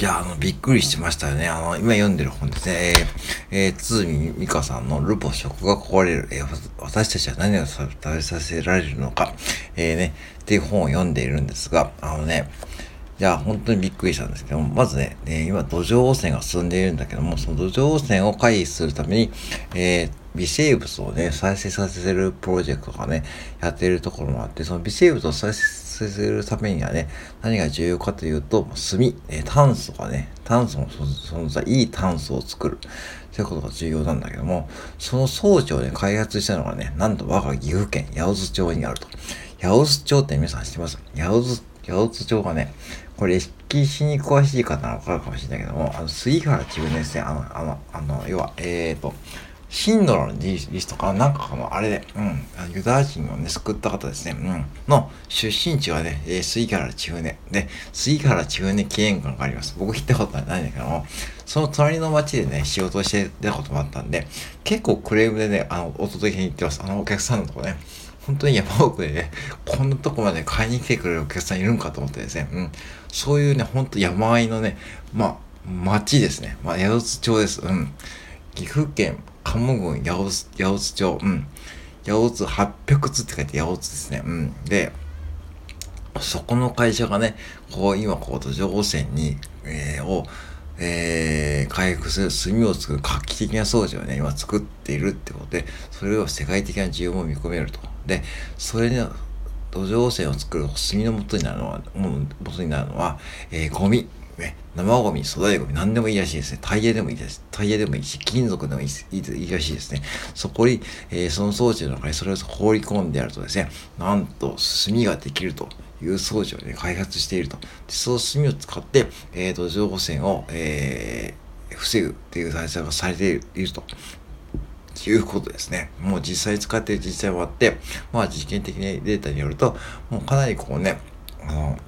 いや、あの、びっくりしましたよね。あの、今読んでる本ですね。えー、えー、つみみかさんのルポ食が壊れる。えー、私たちは何を食べさせられるのか。えー、ね、っていう本を読んでいるんですが、あのね、いや、本当にびっくりしたんですけども、まずね、ね今、土壌汚染が進んでいるんだけども、その土壌汚染を回避するために、えー、微生物をね、再生させるプロジェクトがね、やっているところもあって、その微生物を再生するためにはね、何が重要かというと、炭、え炭素がね、炭素の存在、いい炭素を作る。ということが重要なんだけども、その装置をね、開発したのがね、なんと我が岐阜県八百津町にあると。八百津町って皆さん知ってます？八百津、八百津町がね、これ、歴史に詳しい方はわかるかもしれないけども、あの、杉原千畝ですね、あの、あの、あの、要は、えーと、シンドラのリストかなんかこのあれで、うん、ユダヤ人をね、救った方ですね、うん、の出身地はね、えー、杉原千船。で、杉原千船記念館があります。僕行ったことはないんだけども、その隣の町でね、仕事をしてたこともあったんで、結構クレームでね、あの、お届けに行ってます。あのお客さんのとこね。本当に山奥でね、こんなとこまで買いに来てくれるお客さんいるんかと思ってですね、うん、そういうね、ほんと山あいのね、まあ、町ですね。まあ、八百津町です。うん。岐阜県鴨郡八百津、八百津町、うん。八百津800津って書いて八百津ですね。うん。で、そこの会社がね、こう、今、こう、土壌汚染に、えー、を、えー、回復する炭を作る画期的な装置をね、今作っているってことで、それを世界的な需要も見込めると。で、それに、土壌汚染を作る炭の元になるのは、元になるのは、えー、ゴミ。ね、生ゴミ、粗大ゴミ、何でもいいらしいですね。タイヤでもいいです。タイヤでもいいし、金属でもいいいいらしいですね。そこに、えー、その装置の中にそれを放り込んでやるとですね、なんと炭ができるという装置をね、開発していると。でその炭を使って、えー、土壌汚染を、えー、防ぐっていう対策がされていると。いうことですね。もう実際使ってる実際もあって、まあ実験的なデータによると、もうかなりこうね、あの、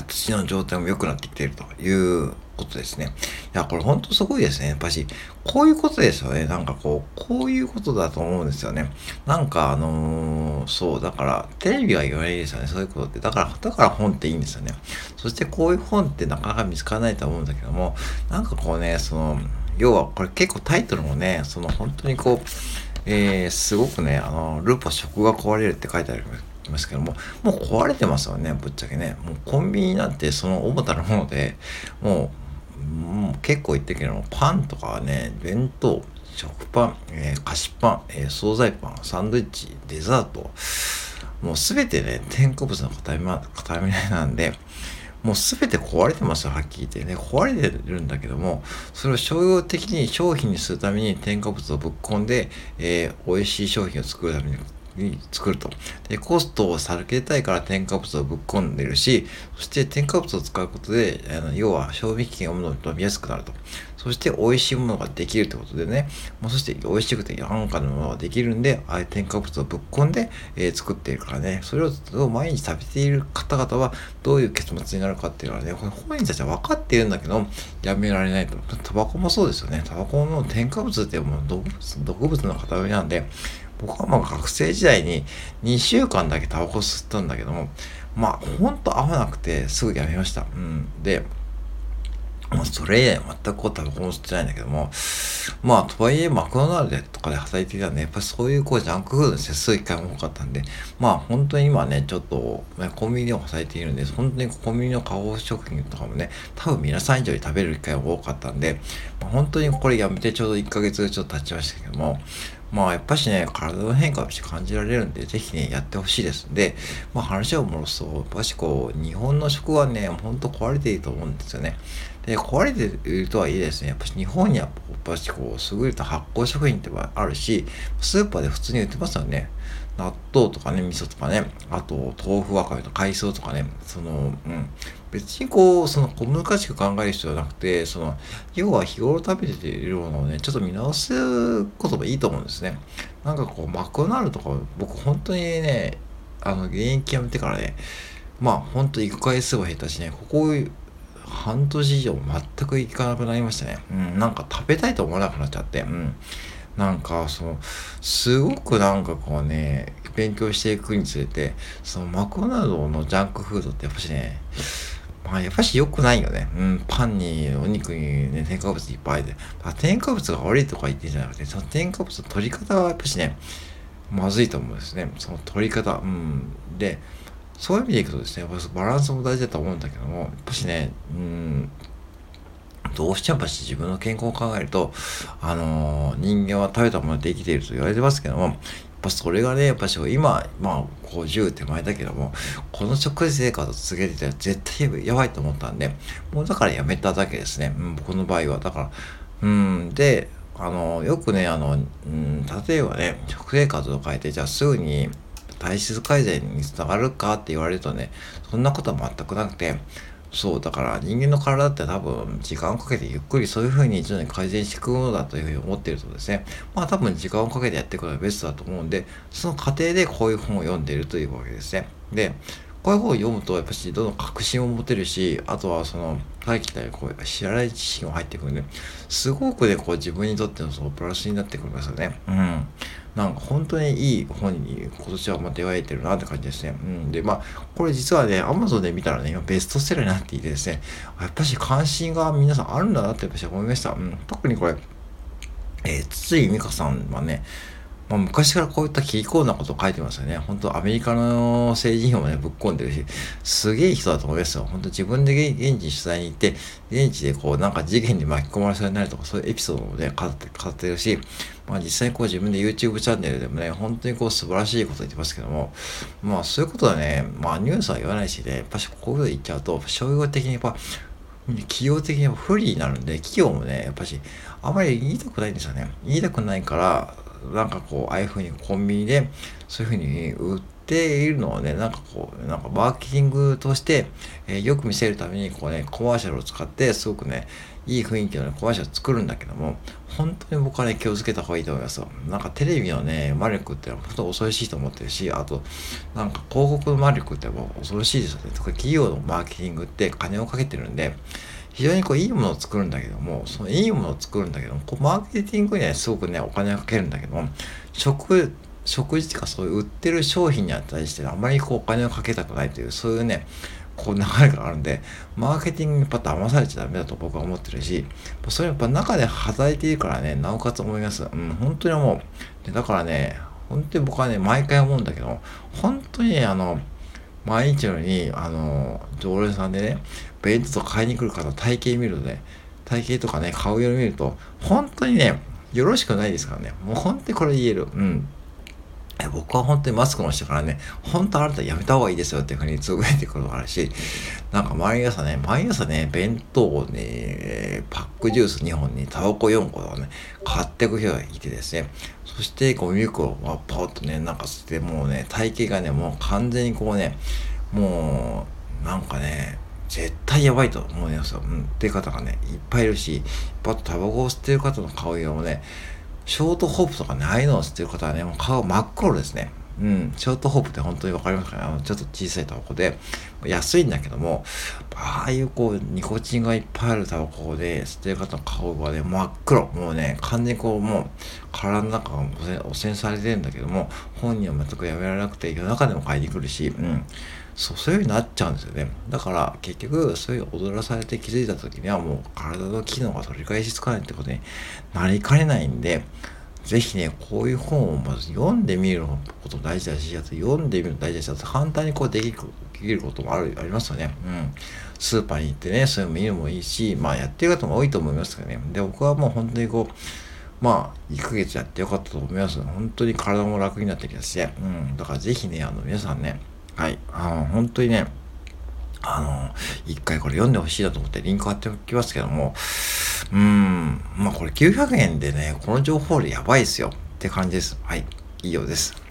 土の状態も良くなってきているということですね。いや、これほんとすごいですね。やっぱし、こういうことですよね。なんかこう、こういうことだと思うんですよね。なんかあのー、そう、だから、テレビは言わないですよね。そういうことって。だから、だから本っていいんですよね。そしてこういう本ってなかなか見つからないと思うんだけども、なんかこうね、その、要はこれ結構タイトルもね、その本当にこう、えー、すごくね、あの、ルポ食が壊れるって書いてあるりますけども、もう壊れてますよね、ぶっちゃけね。もうコンビニなんてその主たるもので、もう、もう結構言ってるけども、パンとかね、弁当、食パン、えー、菓子パン、えー、惣菜パン、サンドイッチ、デザート、もうすべてね、添加物の塊なんで、もう全て壊れてますよ、はっきり言ってね。壊れてるんだけども、それを商業的に商品にするために添加物をぶっ込んで、えー、美味しい商品を作るためにに作ると。で、コストを避けたいから添加物をぶっ込んでるし、そして添加物を使うことで、あの要は賞味期限を伸びやすくなると。そして美味しいものができるってことでね、まあ、そして美味しくて安価なものができるんで、ああいう添加物をぶっ込んで、えー、作っているからね、それを毎日食べている方々はどういう結末になるかっていうのはね、これ本人たちは分かっているんだけど、やめられないと。タバコもそうですよね。タバコの添加物ってもう毒物毒物の塊なんで、僕はまあ学生時代に2週間だけタバコ吸ったんだけども、まあほんと合わなくてすぐやめました。うん。で、もうそれ以来全くこうタバコも吸ってないんだけども、まあとはいえマクドナルドとかで働いていたんで、やっぱりそういうこうジャンクフードの接する機会も多かったんで、まあ本当に今ね、ちょっと、ね、コンビニでも働いているんで、本当にコンビニの加工食品とかもね、多分皆さん以上に食べる機会が多かったんで、まあ、本当にこれやめてちょうど1ヶ月ちょっと経ちましたけども、まあやっぱしね、体の変化として感じられるんで、ぜひね、やってほしいですんで、まあ話を戻すと、やっぱしこう、日本の食はね、ほんと壊れていると思うんですよね。で、壊れているとはいえですね、やっぱし日本にはやっぱしこう、優れた発酵食品ってあるし、スーパーで普通に売ってますよね。納豆とかね、味噌とかね、あと豆腐わかめと海藻とかね、その、うん、別にこう、その小難しく考える必要はなくて、その、要は日頃食べているものをね、ちょっと見直すこともいいと思うんですね。なんかこう、マクドナルドとか、僕本当にね、あの、現役辞めてからね、まあ本当行く回数は減ったしね、ここ半年以上全く行かなくなりましたね。うん、なんか食べたいと思わなくなっちゃって、うん。なんかそのすごくなんかこうね勉強していくにつれてそのマクドナルドのジャンクフードってやっぱしねまあ、やっぱし良くないよね。うん、パンに、お肉にね、添加物いっぱいで。添加物が悪いとか言ってんじゃなくて、その添加物の取り方はやっぱしね、まずいと思うんですね。その取り方。うん。で、そういう意味でいくとですね、バランスも大事だと思うんだけども、やっぱしね、うん、どうしてもやっぱし自分の健康を考えると、あのー、人間は食べたもので生きていると言われてますけども、やっぱそれがね、やっぱし今、まあ、50手前だけども、この食事生活を続けてたら絶対やばいと思ったんで、もうだからやめただけですね。うん、僕の場合は。だから、うん、で、あの、よくね、あの、うん、例えばね、食生活を変えて、じゃあすぐに体質改善につながるかって言われるとね、そんなことは全くなくて、そう、だから人間の体って多分時間をかけてゆっくりそういうふうに徐々に改善していくものだというふうに思っているとですね、まあ多分時間をかけてやっていくのがベストだと思うんで、その過程でこういう本を読んでいるというわけですね。で、こういう本を読むと、やっぱし、どんどん確信を持てるし、あとはその、さっき言ったこう知らない知識が入ってくるんで、すごくね、こう自分にとってのそのプラスになってくるんですよね。うん。なんか本当にいい本に今年はま出会えてるなって感じですね。うん。で、まあ、これ実はね、Amazon で見たらね、今ベストセラーになっていてですね、やっぱし関心が皆さんあるんだなってやっぱし思いました。うん。特にこれ、えー、筒井美香さんはね、まあ、昔からこういったキーコーなことを書いてますよね。本当アメリカの政治費もね、ぶっ込んでるし、すげえ人だと思いますよ。本当自分で現地取材に行って、現地でこうなんか事件に巻き込まれそうになるとか、そういうエピソードもね、語って語ってるし、まあ実際こう自分で YouTube チャンネルでもね、本当にこう素晴らしいこと言ってますけども、まあそういうことはね、まあニュースは言わないしね、やっぱしこういうこと言っちゃうと、商業的にやっぱ、企業的に不利になるんで、企業もね、やっぱし、あまり言いたくないんですよね。言いたくないから、なんかこう、ああいうふうにコンビニで、そういうふうに売っているのをね、なんかこう、なんかマーケティングとして、えー、よく見せるために、こうね、コマーシャルを使って、すごくね、いい雰囲気の、ね、コマーシャルを作るんだけども、本当に僕はね、気をつけた方がいいと思いますよ。なんかテレビのね、魔力って本当恐ろしいと思ってるし、あと、なんか広告の魔力ってもう恐ろしいですよね。特に企業のマーケティングって金をかけてるんで、非常にこういいものを作るんだけども、そのいいものを作るんだけども、こうマーケティングにはすごくね、お金をかけるんだけども、食、食事とかそういう売ってる商品に対してあまりこうお金をかけたくないという、そういうね、こう流れがあるんで、マーケティングにやっぱ騙されちゃダメだと僕は思ってるし、それやっぱ中で働いているからね、なおかつ思います。うん、本当に思う。でだからね、本当に僕はね、毎回思うんだけど、本当にね、あの、毎日のように、あの、常連さんでね、弁当とか買いに来る方体型見るとね、体型とかね、顔色見ると、本当にね、よろしくないですからね。もう本当にこれ言える。うん。僕は本当にマスクの人からね、本当あなたやめた方がいいですよっていうふうにつぶやいてくるのがあるし、なんか毎朝ね、毎朝ね、弁当をね、パックジュース2本にタバコ4個をね、買っていく人がいてですね、そしてゴミ袋をパッとね、なんかして、もうね、体型がね、もう完全にこうね、もう、なんかね、絶対やばいと思いますよ。うん。っていう方がね、いっぱいいるし、パッとタバコを吸ってる方の顔色もね、ショートホープとかね、ああいのを吸ってる方はね、もう顔真っ黒ですね。うん、ショートホープって本当にわかりますかね？あの、ちょっと小さいタバコで、安いんだけども、ああいうこう、ニコチンがいっぱいあるタバコで、吸ってる方の顔がね、真っ黒。もうね、完全にこう、もう、体の中が汚染されてるんだけども、本人は全くやめられなくて、夜中でも買いに来るし、うん。そう、そういう風になっちゃうんですよね。だから、結局、そういう踊らされて気づいた時には、もう体の機能が取り返しつかないってことになりかねないんで、ぜひね、こういう本をまず読んでみること大事だし、あと読んでみるの大事だし、簡単にこうできるできることもあるありますよね。うん。スーパーに行ってね、そういうの見るのもいいし、まあやってる方も多いと思いますけどね。で、僕はもう本当にこう、まあ、1ヶ月やってよかったと思います。本当に体も楽になってきたし、うん。だからぜひね、あの、皆さんね、はい、あの、本当にね、あの、一回これ読んでほしいなと思ってリンク貼っておきますけども、うーん、まあこれ900円でね、この情報量やばいですよって感じです。はい、以上です。